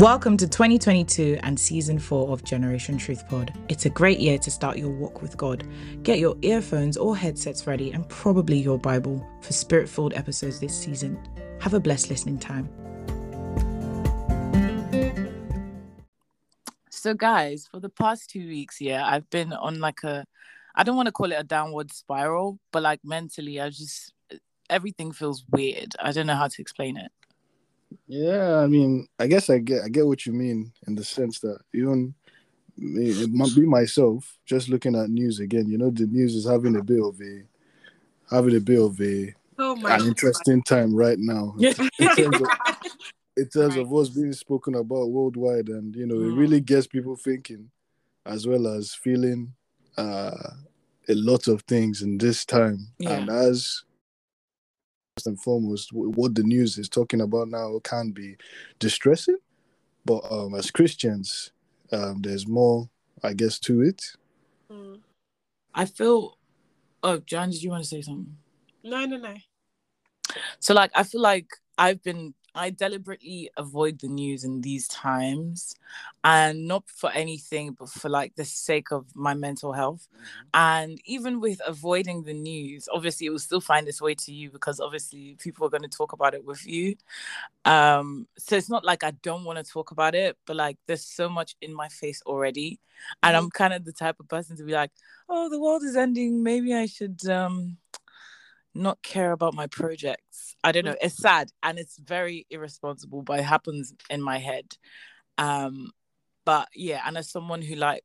Welcome to 2022 and season four of Generation Truth Pod. It's a great year to start your walk with God. Get your earphones or headsets ready and probably your Bible for spirit filled episodes this season. Have a blessed listening time. So, guys, for the past two weeks, yeah, I've been on like a, I don't want to call it a downward spiral, but like mentally, I just, everything feels weird. I don't know how to explain it. Yeah, I mean, I guess I get I get what you mean in the sense that even it might be myself just looking at news again. You know, the news is having a bit of a having a bit of a oh an God. interesting time right now in terms of, in terms right. of what's being spoken about worldwide, and you know, mm. it really gets people thinking, as well as feeling uh, a lot of things in this time. Yeah. And as first and foremost, what the news is talking about now can be distressing, but um, as Christians, um, there's more, I guess, to it. Mm. I feel. Oh, John, did you want to say something? No, no, no. So, like, I feel like I've been I deliberately avoid the news in these times and not for anything but for like the sake of my mental health. Mm-hmm. And even with avoiding the news, obviously it will still find its way to you because obviously people are going to talk about it with you. Um so it's not like I don't want to talk about it, but like there's so much in my face already. And mm-hmm. I'm kind of the type of person to be like, "Oh, the world is ending. Maybe I should um not care about my projects. I don't know. It's sad and it's very irresponsible, but it happens in my head. Um, but yeah, and as someone who like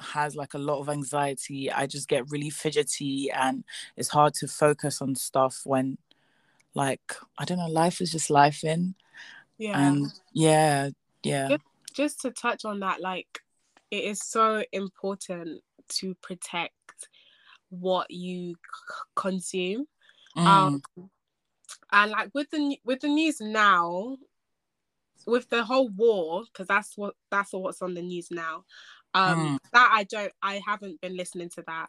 has like a lot of anxiety, I just get really fidgety and it's hard to focus on stuff when like I don't know, life is just life in. Yeah. And yeah, yeah. Just, just to touch on that, like it is so important to protect what you c- consume. Mm. Um, and like with the with the news now, with the whole war, because that's what that's what's on the news now. Um, mm. that I don't, I haven't been listening to that,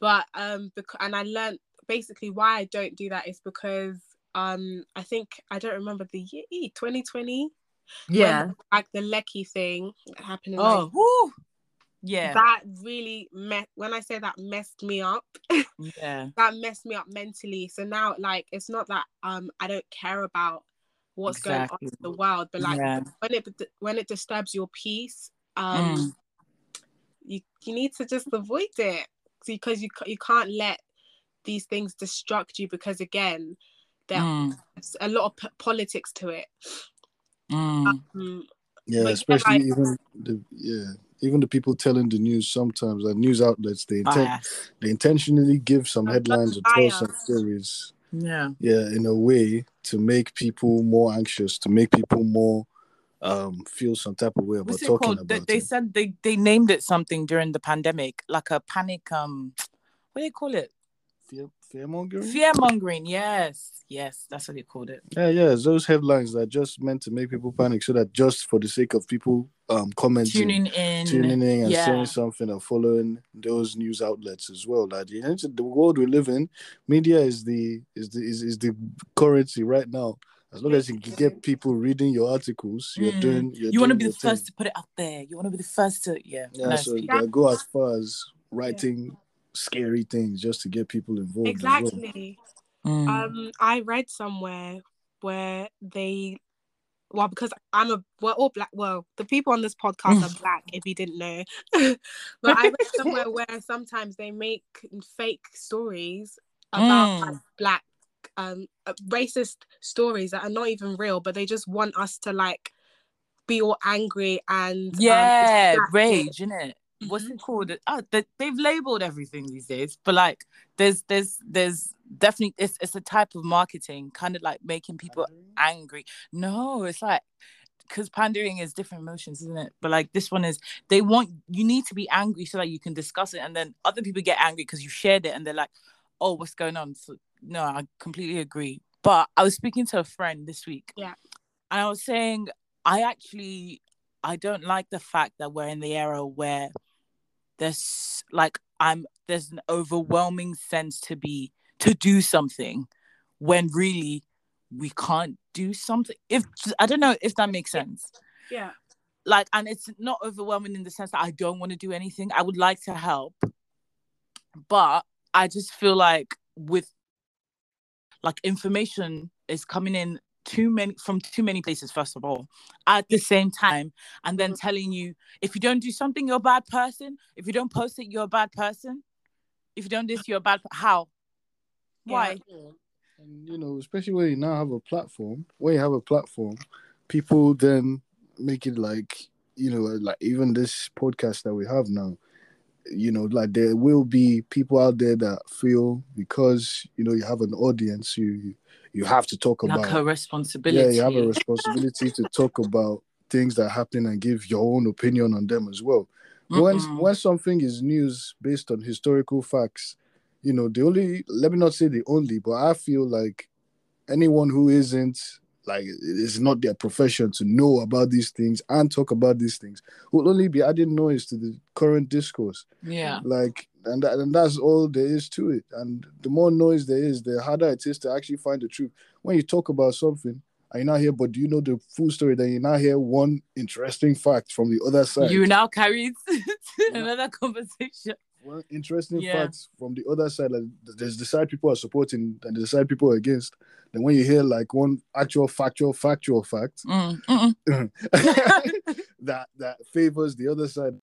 but um, because and I learned basically why I don't do that is because um, I think I don't remember the year 2020. Yeah, when, like the Lekki thing happened. Oh, yeah that really me- when i say that messed me up yeah that messed me up mentally so now like it's not that um i don't care about what's exactly. going on in the world but like yeah. when it when it disturbs your peace um mm. you you need to just avoid it because you you can't let these things destruct you because again there's mm. a lot of p- politics to it mm. um, yeah especially like, even the yeah even the people telling the news sometimes, the news outlets, they inten- they intentionally give some headlines or tell some stories. Yeah. Yeah, in a way to make people more anxious, to make people more um feel some type of way about talking called? about they, they said they they named it something during the pandemic, like a panic um what do you call it? Fear fear mongering? Fear mongering, yes. Yes, that's what they called it. Yeah, yeah. Those headlines that just meant to make people panic so that just for the sake of people um commenting, tuning in, tuning in and yeah. saying something and following those news outlets as well. That you know, the world we live in, media is the is the is, is the currency right now. As long as you can get people reading your articles, you're mm. doing. You're you want to be the first to put it out there. You want to be the first to, yeah. Yeah, so go as far as writing yeah. Scary things just to get people involved. Exactly. Well. Mm. Um, I read somewhere where they well because i'm a we're all black well the people on this podcast are black if you didn't know but i read somewhere where sometimes they make fake stories about mm. black um uh, racist stories that are not even real but they just want us to like be all angry and um, yeah um, rage isn't it what's mm-hmm. it called? Oh, they, they've labeled everything these days, but like, there's there's there's definitely it's it's a type of marketing, kind of like making people angry. No, it's like because pandering is different emotions, isn't it? But like this one is, they want you need to be angry so that you can discuss it, and then other people get angry because you shared it, and they're like, "Oh, what's going on?" So no, I completely agree. But I was speaking to a friend this week, yeah, and I was saying I actually I don't like the fact that we're in the era where there's like I'm there's an overwhelming sense to be to do something when really we can't do something. If I don't know if that makes sense. Yeah. Like, and it's not overwhelming in the sense that I don't want to do anything. I would like to help, but I just feel like with like information is coming in too many from too many places first of all at the same time and then telling you if you don't do something you're a bad person. If you don't post it you're a bad person. If you don't this you're a bad how? Why? And you know, especially when you now have a platform, when you have a platform, people then make it like, you know, like even this podcast that we have now, you know, like there will be people out there that feel because you know you have an audience, you you have to talk like about yeah, responsibility you have a responsibility to talk about things that happen and give your own opinion on them as well. When Mm-mm. when something is news based on historical facts, you know, the only let me not say the only, but I feel like anyone who isn't like it's not their profession to know about these things and talk about these things will only be adding noise to the current discourse. yeah Like and that, and that's all there is to it. And the more noise there is, the harder it is to actually find the truth. When you talk about something and you're not here, but do you know the full story? Then you now hear one interesting fact from the other side. you now carry another conversation one interesting Yeah. facts from the other side. Like there's the side people are supporting and the side people are against. Then when you hear like one actual factual factual fact Mm, that that favors the other side,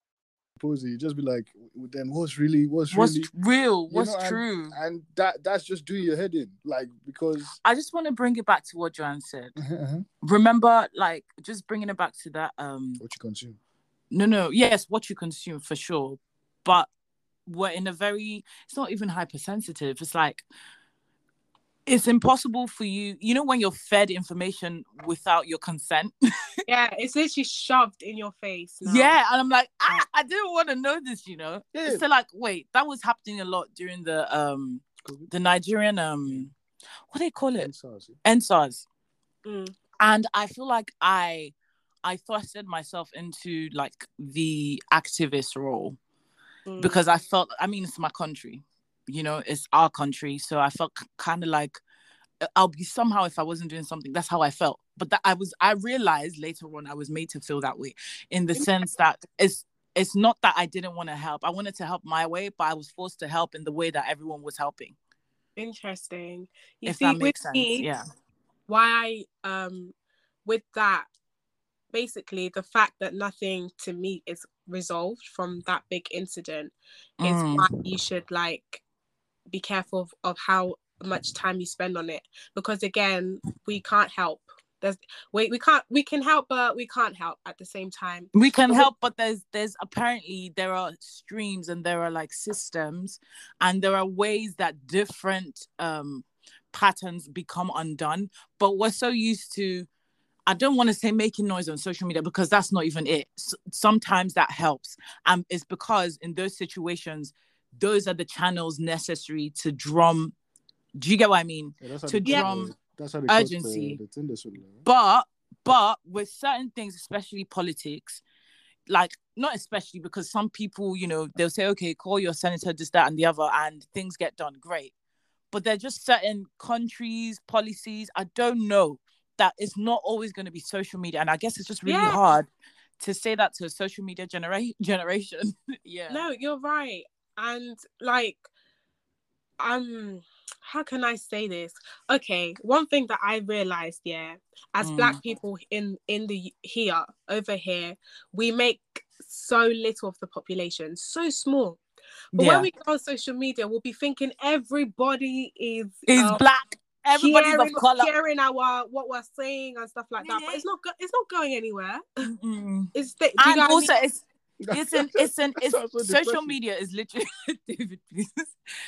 you just be like, then what's really what's, what's really real what's know, true and that that's just doing your head in, like because i just want to bring it back to what joanne said remember like just bringing it back to that um what you consume. no no yes what you consume for sure but we're in a very it's not even hypersensitive it's like it's impossible for you you know when you're fed information without your consent Yeah, it's literally shoved in your face. now. yeah and i'm like ah, i didn't want to know this you know Yeah. so like wait that was happening a lot during the um the nigerian um what do they call it EndSARS Mm. and i feel like i i thrusted myself into like the activist role Mm. because I felt, I mean, it's my country, you know, it's our country. So I felt kind of like uh, I'll be somehow if I wasn't doing something. That's how I felt. But that I was, I realized later on I was made to feel that way in the sense that it's, it's not that I didn't want to help. I wanted to help my way, but I was forced to help in the way that everyone was helping. Interesting. You if see, that with makes sense. me, Yeah. why I um with that basically the fact that nothing to me is resolved from that big incident is Mm. why you should like be careful of, of how much time you spend on it. Because again we can't help. There's we, we can't we can help but we can't help at the same time. We can help but there's there's apparently there are streams and there are like systems and there are ways that different um patterns become undone. But we're so used to i don't want to say making noise on social media because that's not even it. S- sometimes that helps and it's because in those situations those are the channels necessary to drum do you get what i mean? Yeah, to drum the- that's how they cut the- urgency. the Tinder sort of like, but but with certain things especially politics like not especially because some people you know they'll say okay call your senator this that and the other and things get done great. But they're just certain countries policies i don't know that it's not always going to be social media and i guess it's just really Yeah. hard to say that to a social media genera- generation. Yeah. No you're right and like um how can i say this? Okay one thing that i realized yeah as Mm. black people in in the here over here we make so little of the population so small. But yeah. when we go on social media we'll be thinking everybody is is um, black everybody's hearing, of color. hearing our what we're saying and stuff like that but it's not go- it's not going anywhere. Mm-mm. it's the, do you and get I also mean? it's it's an it's an it's social media is literally David please.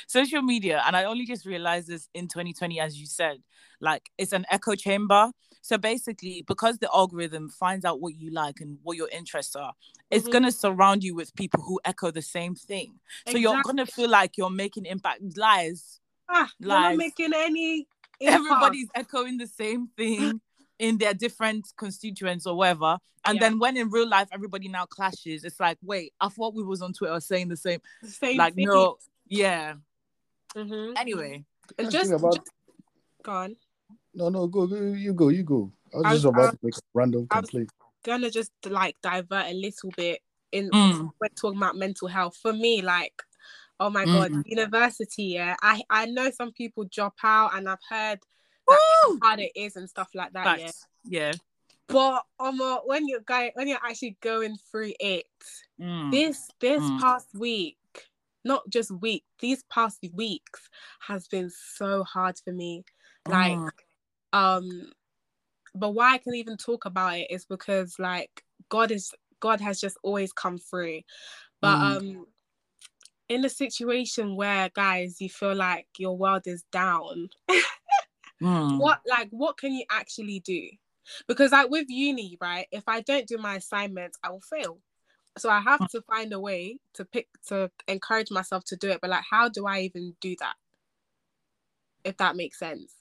Social media and I only just realized this in 2020 as you said like it's an echo chamber. So basically because the algorithm finds out what you like and what your interests are it's Mhm. going to surround you with people who echo the same thing. So you're going to feel like you're making impact. Lies. Ah, you're not making any impact. Everybody's echoing the same thing in their different constituents or whatever. And Yeah. then when in real life everybody now clashes, it's like, wait, I thought we was on Twitter saying the same. the same like, thing. no, yeah. Mhm. Anyway, And just, thing about- just go on. no, no, go, go, you go, you go. I was I just about I- to make a random I was- complaint. gonna just like divert a little bit in Mm. we're talking about mental health. For me, like, oh my god, Mm. university, yeah. I I know some people drop out and I've heard how hard it is and stuff like that, yeah. Facts. Yeah. But um, uh, when you're going, when you're actually going through it, Mm. this this Mm. past week, not just week, these past weeks has been so hard for me. Like, Mm. um, but why I can even talk about it is because like God is God has just always come through. But Mm. um, in a situation where guys, you feel like your world is down, Mm. what like what can you actually do? Because like with uni right if i don't do my assignments i will fail. So i have to find a way to pick to encourage myself to do it but like how do i even do that? If that makes sense.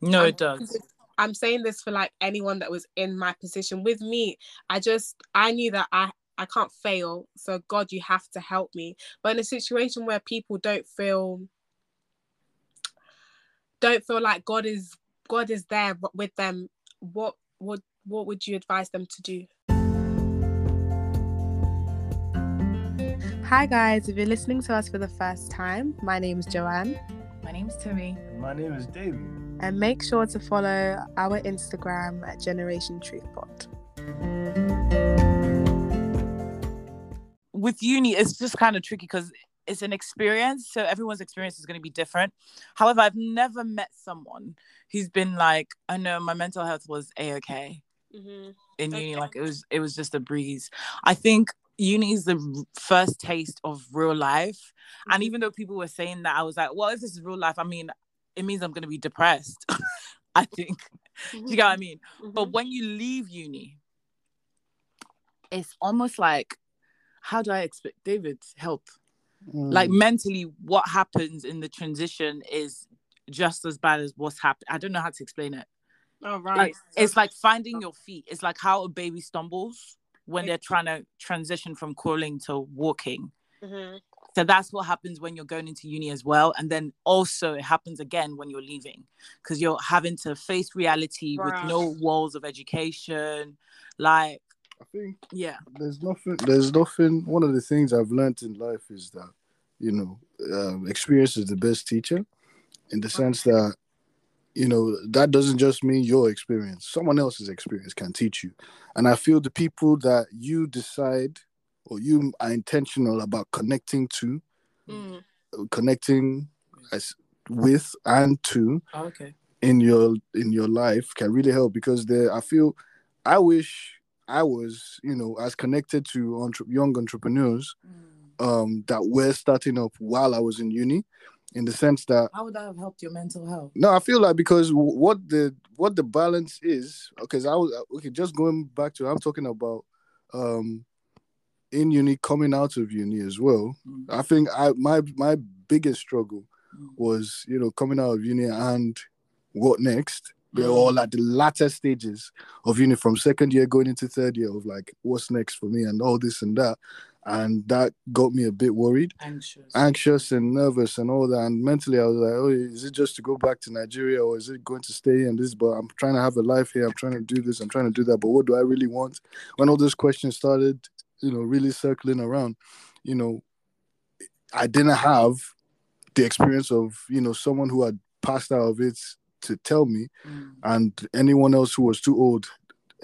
No, it does. i'm saying this for like anyone that was in my position. With me i just i knew that i i can't fail so god you have to help me but in a situation where people don't feel don't feel like god is god is there with them what what what would you advise them to do Hi guys, if you're listening to us for the first time, my name is Joanne My name's Timmy. My name is David. and make sure to follow our Instagram at Generation Truth Pod. With uni it's just kind of tricky because it's an experience so everyone's experience is going to be different. However i've never met someone who's been like i know my mental health was a-okay Mm-hmm. in uni like it was it was just a breeze. I think uni is the first taste of real life and mm-hmm. even though people were saying that i was like well if this is real life i mean it means i'm going to be depressed i think. Do you get what i mm-hmm. mean? But mm-hmm. when you leave uni it's almost like how do i expect david help like Mm. mentally what happens in the transition is just as bad as what's happened. I don't know how to explain it. All right. like it's like finding your feet. It's like how a baby stumbles when they're trying to transition from crawling to walking. Mhm. so that's what happens when you're going into uni as well. And then also it happens again when you're leaving because you're having to face reality with no walls of education. Like I think yeah there's nothing. There's nothing. One of the things I've learned in life is that you know, um, experience is the best teacher, in the sense that you know that doesn't just mean your experience. Someone else's experience can teach you, and I feel the people that you decide or you are intentional about connecting to, Mm. connecting as with and to okay in your in your life can really help because there I feel I wish I was you know as connected to entre- young entrepreneurs um that were starting up while I was in uni in the sense that how would that have helped your mental health no I feel like because w- what the what the balance is because I was okay just going back to I'm talking about um in uni coming out of uni as well Mm. I think I my my biggest struggle Mm. was you know coming out of uni and what next they were Mm. all at the latter stages of uni from second year going into third year of like what's next for me and all this and that. And that got me a bit worried anxious. anxious and nervous and all that. And mentally i was like oh is it just to go back to nigeria or is it going to stay in this? But i'm trying to have a life here. I'm trying to do this. I'm trying to do that. But what do i really want? When all those questions started you know really circling around you know i didn't have the experience of you know someone who had passed out of it to tell me. Mm. and anyone else who was too old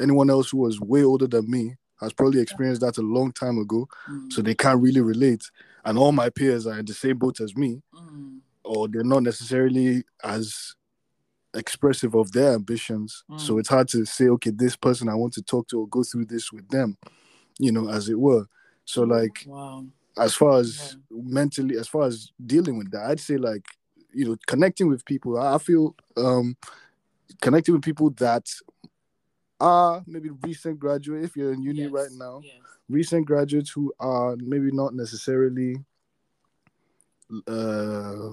anyone else who was way older than me has probably experienced that a long time ago. Mm. so they can't really relate. And all my peers are in the same boat as me. Mm. or they're not necessarily as expressive of their ambitions. So Mm. it's hard to say okay this person i want to talk to or go through this with them you know as it were. So like wow. as far as mentally as far as dealing with that i'd say like you know connecting with people i feel um connecting with people that are maybe recent graduate if you're in uni Yes, right now yes. recent graduates who are maybe not necessarily uh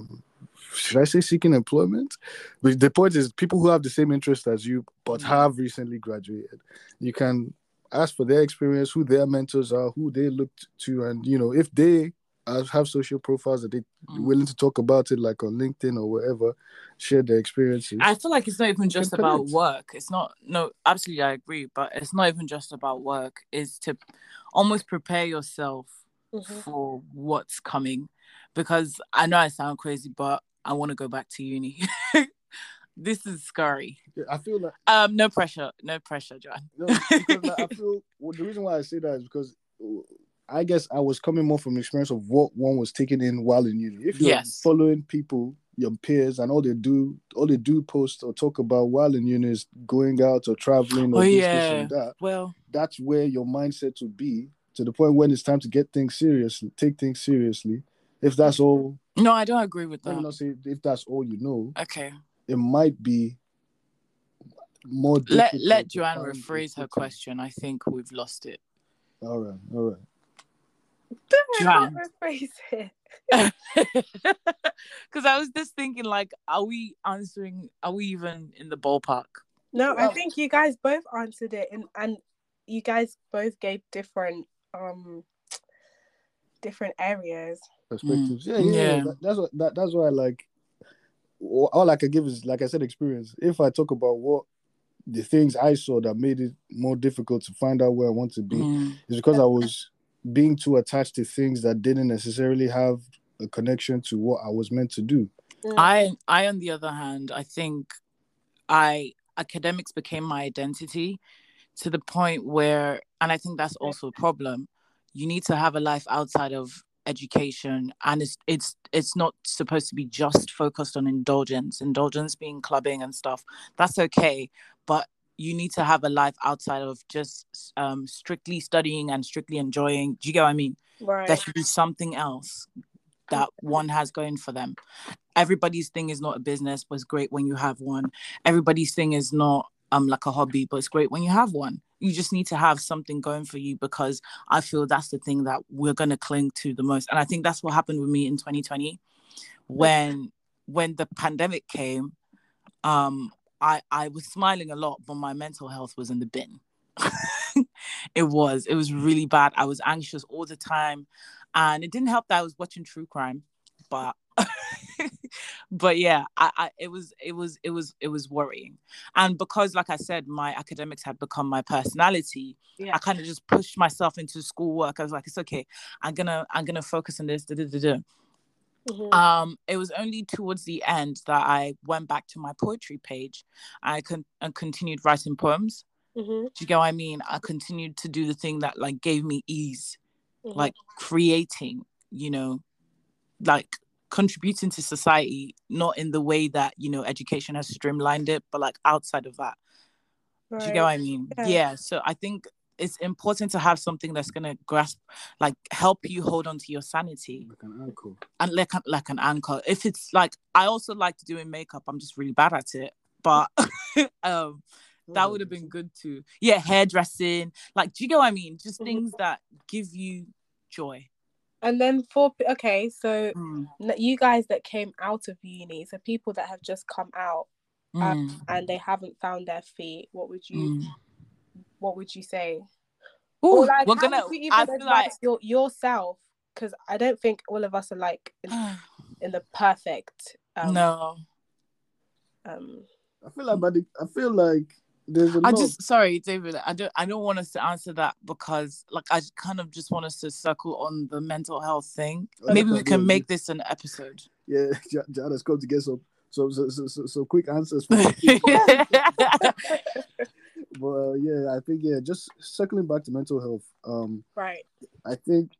should I say seeking employment? But the point is people who have the same interest as you but Mm. have recently graduated. You can ask for their experience, who their mentors are, who they looked to, and you know, if they have have social profiles that they Mm. willing to talk about it, like on LinkedIn or wherever, share their experiences. I feel like it's not even just about connect. work. It's not no, absolutely I agree, but it's not even just about work. Is to almost prepare yourself Mhm. for what's coming. Because I know I sound crazy, but I want to go back to uni. this is scary. Yeah, I feel like Um, no pressure, no pressure, John. no, because like, I feel well, the reason why I say that is because I guess I was coming more from experience of what one was taking in while in uni. If you're Yes. following people, your peers, and all they do, all they do post or talk about while in uni is going out or traveling or Oh, this, this, and that. Well, That's where your mindset would be to the point when it's time to get things seriously, take things seriously. If that's all, no, I don't agree with that. not say if that's all you know, Okay. it might be more. Let let Joanne rephrase her question. I think we've lost it. All right, all right. Joanne. Rephrase it. Because I was just thinking, like, are we answering? Are we even in the ballpark? No, I think you guys both answered it, and and you guys both gave different um different areas. perspectives. Yeah, yeah, yeah. Yeah. That, that's what that, that's why like all I can give is like I said, experience. If I talk about what the things I saw that made it more difficult to find out where I want to be, Mm. is because I was being too attached to things that didn't necessarily have a connection to what I was meant to do. Mm. I, I, on the other hand, I think I academics became my identity to the point where, and I think that's also a problem. You need to have a life outside of education, and it's it's it's not supposed to be just focused on indulgence. Indulgence being clubbing and stuff. That's okay, but you need to have a life outside of just um, strictly studying and strictly enjoying. Do you get what I mean? right. there should be something else that one has going for them. Everybody's thing is not a business, but it's great when you have one. Everybody's thing is not um like a hobby, but it's great when you have one. You just need to have something going for you because I feel that's the thing that we're gonna cling to the most. And I think that's what happened with me in 2020 when when the pandemic came. Um I I was smiling a lot, but my mental health was in the bin. it was it was really bad. I was anxious all the time and it didn't help that I was watching true crime, but but yeah, I, I it was it was it was it was worrying, and because like I said, my academics had become my personality. Yeah. I kind of just pushed myself into schoolwork. I was like, it's okay. I'm gonna I'm gonna focus on this. Da, da, da, Mhm. Um, it was only towards the end that I went back to my poetry page. I con- and continued writing poems. Mhm. Do you get what I mean? I continued to do the thing that like gave me ease Mhm. like creating you know like contributing to society not in the way that you know education has streamlined it but like outside of that do you get what i mean Yeah. yeah. so i think it's important to have something that's going to grasp like help you hold on to your sanity Like an anchor. and like like an anchor if it's like i also like doing makeup i'm just really bad at it but um that would have been good too yeah hairdressing like do you get what i mean just Mhm. things that give you joy And then for okay, so Mm. you guys that came out of uni, so people that have just come out Mm. and they haven't found their feet, what would you Mm. What would you say? Ooh, or like we're gonna. would you I even feel like your, yourself? Because I don't think all of us are like in, in the perfect um, no. um I feel like, but the, I feel like there's a I lot. just sorry, David. I don't. I don't want us to answer that because, like, I kind of just want us to circle on the mental health thing. Maybe we can make this an episode. yeah, Ja- Jad has come to get some some so, so, so, so quick answers. For but uh, yeah, I think yeah, just circling back to mental health. Um, right. I think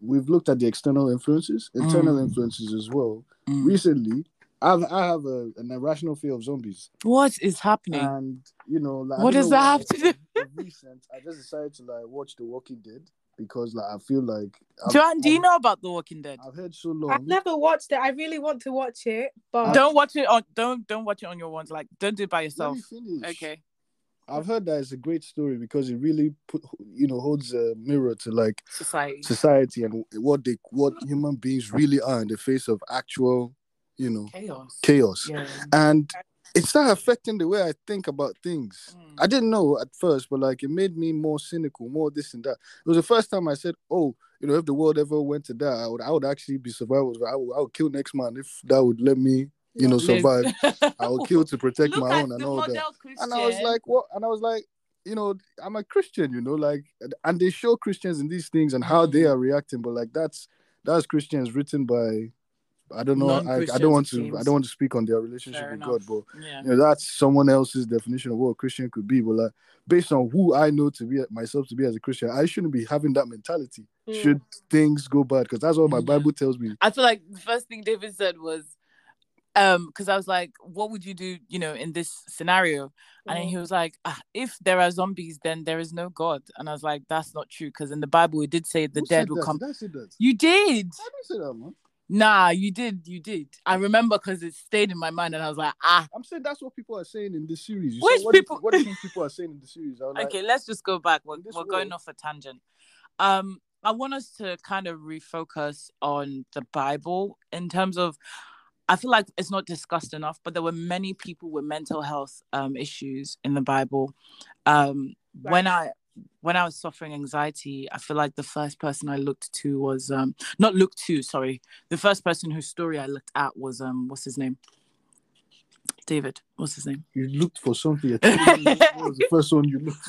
we've looked at the external influences, internal Mm. influences as well. Mm. Recently, I've I have a, an irrational fear of zombies, what is happening? and you know, like, What does know that why, have to do? Recent, I just decided to like watch The Walking Dead because like I feel like I've, Joanne, do you I've- know about The Walking Dead? I've heard so long. I've never watched it. I really want to watch it, but Don't watch it on. Don't don't watch it on your ones. Like, don't do it by Let yourself. me finish. Okay. I've heard that it's a great story because it really put you know holds a mirror to like Society. society and what they what human beings really are in the face of actual you know Chaos. chaos Yeah. and it started affecting the way I think about things. Mm. I didn't know at first, but like it made me more cynical, more this and that. It was the first time I said, "Oh, you know, if the world ever went to that, I would, I would actually be survivors. I would, I would kill next man if that would let me, you know, survive. I will kill to protect Look my own and all that." model And I was like, "What?" And I was like, "You know, I'm a Christian, you know, like, and they show Christians in these things and how they Mm. are reacting, but like that's that's Christians written by." I don't know. I, I don't want to. I don't want to speak on their relationship Fair with enough. God, but yeah. you know that's someone else's definition of what a christian could be but like based on who i know to be myself to be as a christian i shouldn't be having that mentality Mm. should things go bad because that's what my Yeah. bible tells me I feel like the first thing David said was, um, because I was like, what would you do, you know, in this scenario? And Mm. he was like, ah, if there are zombies, then there is no God. And I was like, that's not true, because in the Bible it did say the Who dead will that? come. Did that You did. i didn't say that man Nah, you did. You did. I remember because it stayed in my mind, and I was like, ah, i'm saying that's what people are saying in this series you Which what do you- people- what do you think people are saying in the series like, okay. Let's just go back. We're, we're going off a tangent. Um, I want us to kind of refocus on the Bible in terms of. I feel like it's not discussed enough, but there were many people with mental health um, issues in the Bible. Um, When I when I was suffering anxiety, I feel like the first person I looked to was um, not looked to, sorry, the first person whose story I looked at was um, what's his name? David. What's his name? you looked for something you're telling me what was the first one you looked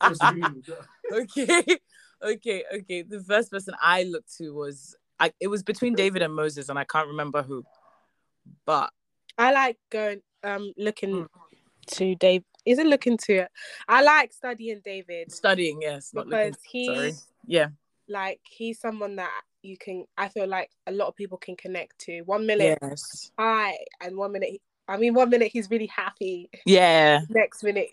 What's the meaning of that? okay okay okay the first person i looked to was I, it was between david and moses and i can't remember who but I like going um looking Mm. to Dave. Isn't looking to it. I like studying David studying yes not looking because he's sorry yeah like he's someone that you can. I feel like a lot of people can connect to. One minute yes I and one minute. I mean, one minute he's really happy. yeah Next minute,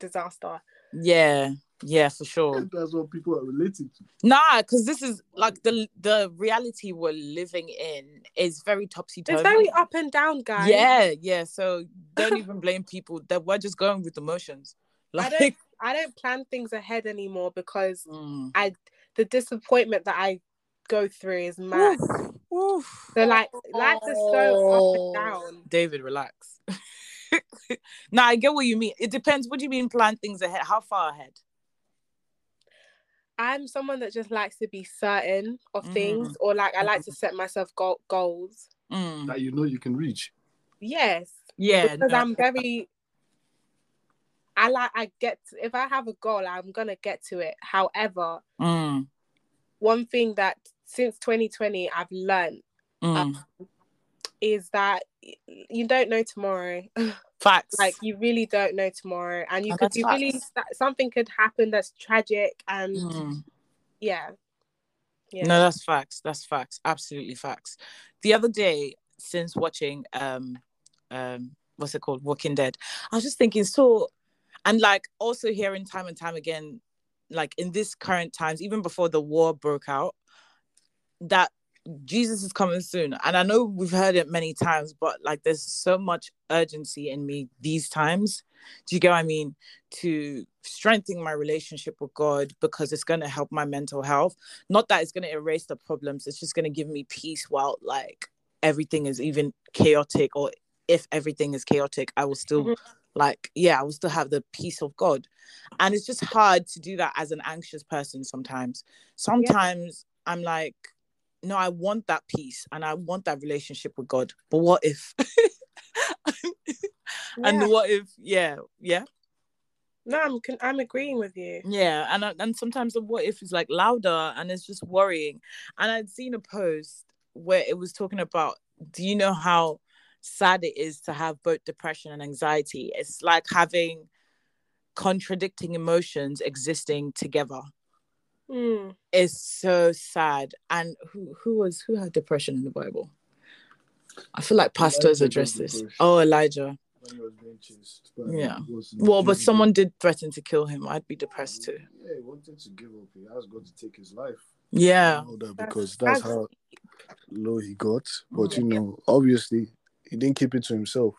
disaster. yeah yeah for sure that's what people are relating to nah because this is like the the reality we're living in is very topsy-turvy It's very up and down, guys. yeah yeah so don't even blame people that we're just going with emotions I like don't. I don't plan things ahead anymore because Mm. I the disappointment that I go through is mad. Oof, oof. So like life is so up and down. David, relax. now I get what you mean. It depends. What do you mean plan things ahead? How far ahead? I'm someone that just likes to be certain of Mhm. things, or like I like to set myself goal- goals. Mm. that you know you can reach Yes, Yeah. because no. I'm very. I like I get to, if I have a goal, I'm gonna get to it. However, Mm, one thing that since 2020 I've learned mm. is that you don't know tomorrow. Facts. like you really don't know tomorrow, and you And could that's be really something could happen that's tragic, and Mm. yeah, yeah. No, that's facts. That's facts. Absolutely facts. The other day, since watching um um what's it called? Walking Dead, I was just thinking, so and like also hearing time and time again, like in this current times, even before the war broke out, that Jesus is coming soon. And I know we've heard it many times, but like there's so much urgency in me these times. Do you get what I mean? To strengthen my relationship with God because it's going to help my mental health. Not that it's going to erase the problems, it's just going to give me peace while like everything is even chaotic, or if everything is chaotic, I will still. Mhm. Like, yeah, I will still have the peace of God. And it's just hard to do that as an anxious person sometimes. Sometimes I'm like, no, I want that peace and I want that relationship with God. But what if? and Yeah. what if? Yeah, yeah, No, I'm I'm agreeing with you. yeah. And and sometimes the what if is like louder and it's just worrying. And I'd seen a post where it was talking about, do you know how sad it is to have both depression and anxiety? It's like having contradicting emotions existing together. Mm. It's so sad. And who who was who had depression in the Bible? I feel like pastors Elijah address this. Oh, Elijah. when he was being chased. But Yeah. Well, but he- someone did threaten to kill him. I'd be depressed too. Yeah, he wanted to give up. He asked God to take his life. Yeah. That because that's, that's- how low he got. But you know, obviously, he didn't keep it to himself.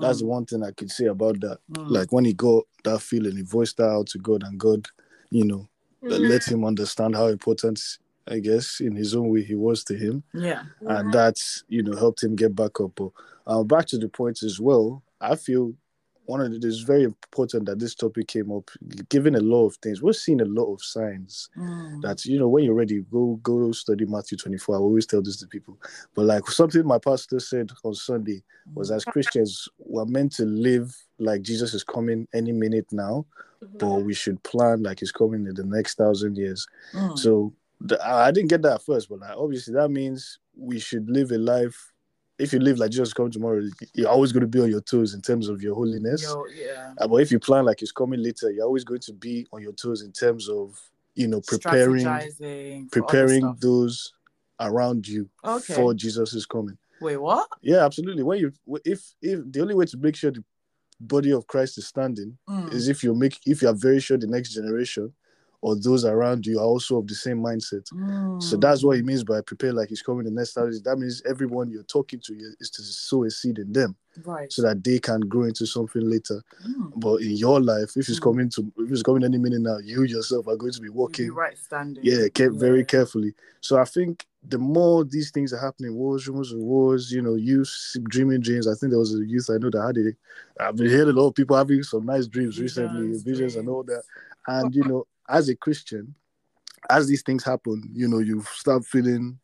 That's the one thing I could say about that. Mm. Like when he got that feeling, he voiced that out to God, and God, you know, Mm. let him understand how important, I guess, in his own way, he was to him, yeah. and that's you know helped him get back up. But uh, back to the point as well. I feel one of the, it is very important that this topic came up, given a lot of things. We're seeing a lot of signs Mm. that you know when you're ready, go go study Matthew 24. I always tell this to people. But like something my pastor said on Sunday was as Christians, we're meant to live like Jesus is coming any minute now, but we should plan like he's coming in the next thousand years. Mm. So the, I didn't get that at first, but like, obviously that means we should live a life. If you live like Jesus coming tomorrow, you're always going to be on your toes in terms of your holiness. Yo, yeah. Uh, but if you plan like it's coming later, you're always going to be on your toes in terms of you know preparing Strategizing for other preparing those around you Okay. for Jesus is coming. Wait, what? Yeah, absolutely. When you if if the only way to make sure the body of Christ is standing Mm. is if you make if you are very sure the next generation or those around you are also of the same mindset. So Mm. that's what he means by prepare like he's coming the next thousand. That means everyone you're talking to is to sow a seed in them right. so that they can grow into something later. Mm. But in your life, if it's Mm. coming to if it's coming any minute now, you yourself are going to be walking be right standing. yeah, kept very carefully. So I think the more these things are happening, wars, rumors of wars, you know, youth dreaming dreams. I think there was a youth I know that had it. I've been hearing a lot of people having some nice dreams recently, Visions, visions and all that. And you know, as a Christian, as these things happen, you know, you start feeling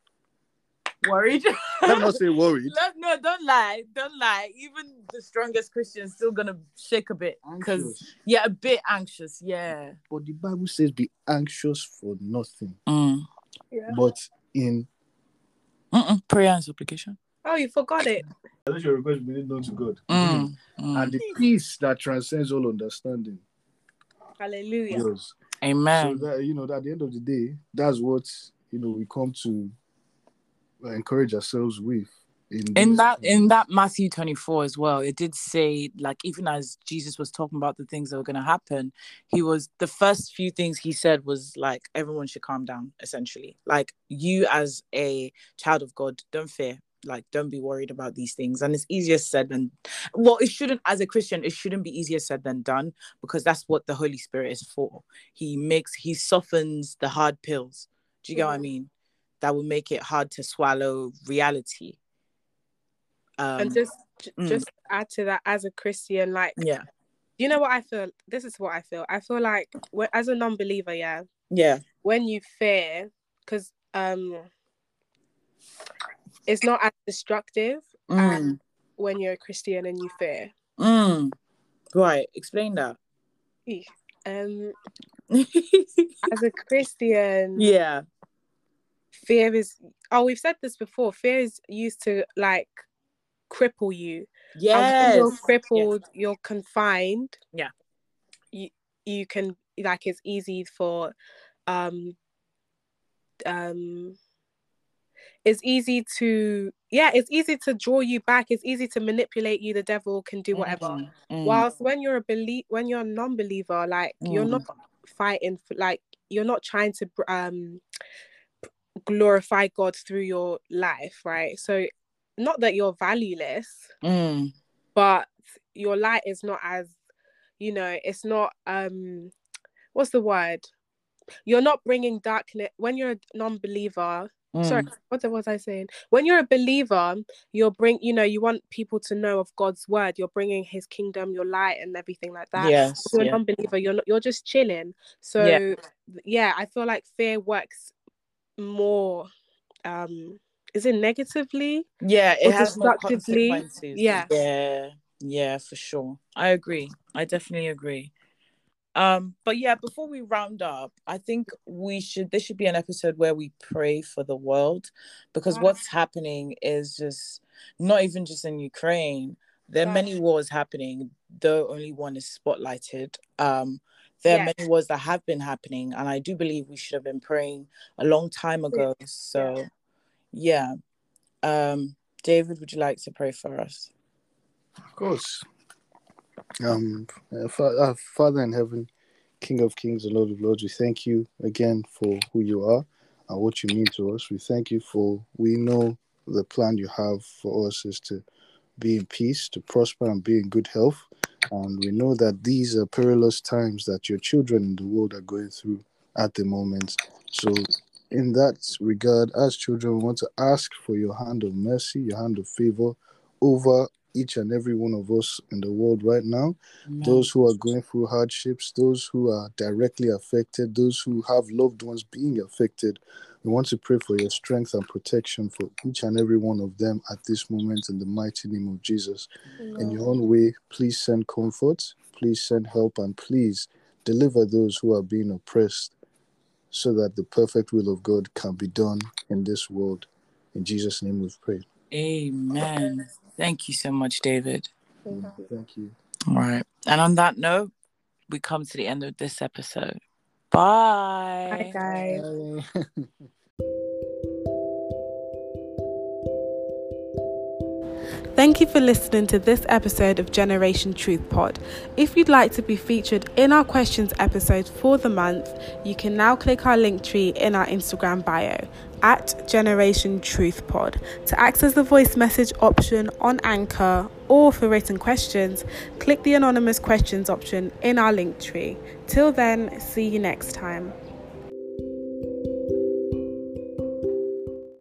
Worried? let me not say worried. Let- no, don't lie. Don't lie. Even the strongest Christian is still gonna shake a bit. Because anxious. yeah, a bit anxious. Yeah. But the Bible says be anxious for nothing. Mm. Yeah. But in Mm-mm. Prayer and supplication. Oh, you forgot it. let your request be made known to God. Mm. Mm. And the peace that transcends all understanding. Hallelujah. Yes. Amen. So that you know, at the end of the day, that's what you know we come to uh, encourage ourselves with. In, that in that Matthew 24 as well, it did say like even as Jesus was talking about the things that were going to happen, he was the first few things he said was like everyone should calm down essentially. Like you as a child of God, don't fear. Like don't be worried about these things. And it's easier said than well, it shouldn't as a Christian, it shouldn't be easier said than done because that's what the Holy Spirit is for. He makes he softens the hard pills. Do you get what I Mhm. mean? That will make it hard to swallow reality. Um, and just j- mm. just add to that as a christian like yeah. you know what i feel this is what i feel. I feel like when, as a non-believer yeah yeah. when you fear because um it's not as destructive mm. when you're a christian and you fear. Mm. right. Explain that. Um as a christian yeah. fear is oh we've said this before fear is used to like cripple you. Yes you're crippled you're confined. Yeah. you you can like it's easy for um um it's easy to yeah it's easy to draw you back. It's easy to manipulate you. The devil can do whatever. Mm, mm, whilst when you're a belie- when you're a non-believer like you're Mm. not fighting for like you're not trying to um glorify god through your life right? So not that you're valueless mm, but your light is not as you know it's not um what's the word you're not bringing darkness when you're a non-believer sorry mm. what was i saying when you're a believer you're bring you know you want people to know of god's word you're bringing his kingdom your light and everything like that yes if you're yeah. a non-believer you're not you're just chilling so Yeah. yeah. i feel like fear works more um is it negatively yeah it has destructively, consequences. Yeah. yeah yeah for sure. I agree. I definitely agree. Um but yeah before we round up i think we should this should be an episode where we pray for the world because Wow. what's happening is just not even just in ukraine. There are many wars happening though only one is spotlighted. Um there are many wars that have been happening and i do believe we should have been praying a long time ago so yeah um david would you like to pray for us Of course. Um, uh, uh, Father in heaven, King of Kings, and Lord of Lords, we thank you again for who you are and what you mean to us. We thank you for we know the plan you have for us is to be in peace, to prosper, and be in good health. And we know that these are perilous times that your children in the world are going through at the moment. So, in that regard, as children, we want to ask for your hand of mercy, your hand of favor over each and every one of us in the world right now. Amen. Those who are going through hardships, those who are directly affected, those who have loved ones being affected. We want to pray for your strength and protection for each and every one of them at this moment in the mighty name of Jesus. Amen. In your own way, please send comfort, please send help, and please deliver those who are being oppressed so that the perfect will of God can be done in this world. In Jesus' name we've prayed. Amen. Thank you so much, David. Thank you. All right. And on that note, we come to the end of this episode. Bye. Bye, guys. Bye. Thank you for listening to this episode of Generation Truth Pod. If you'd like to be featured in our questions episode for the month, you can now click our link tree in our Instagram bio at Generation Truth Pod. To access the voice message option on Anchor or for written questions, click the anonymous questions option in our link tree. Till then, see you next time.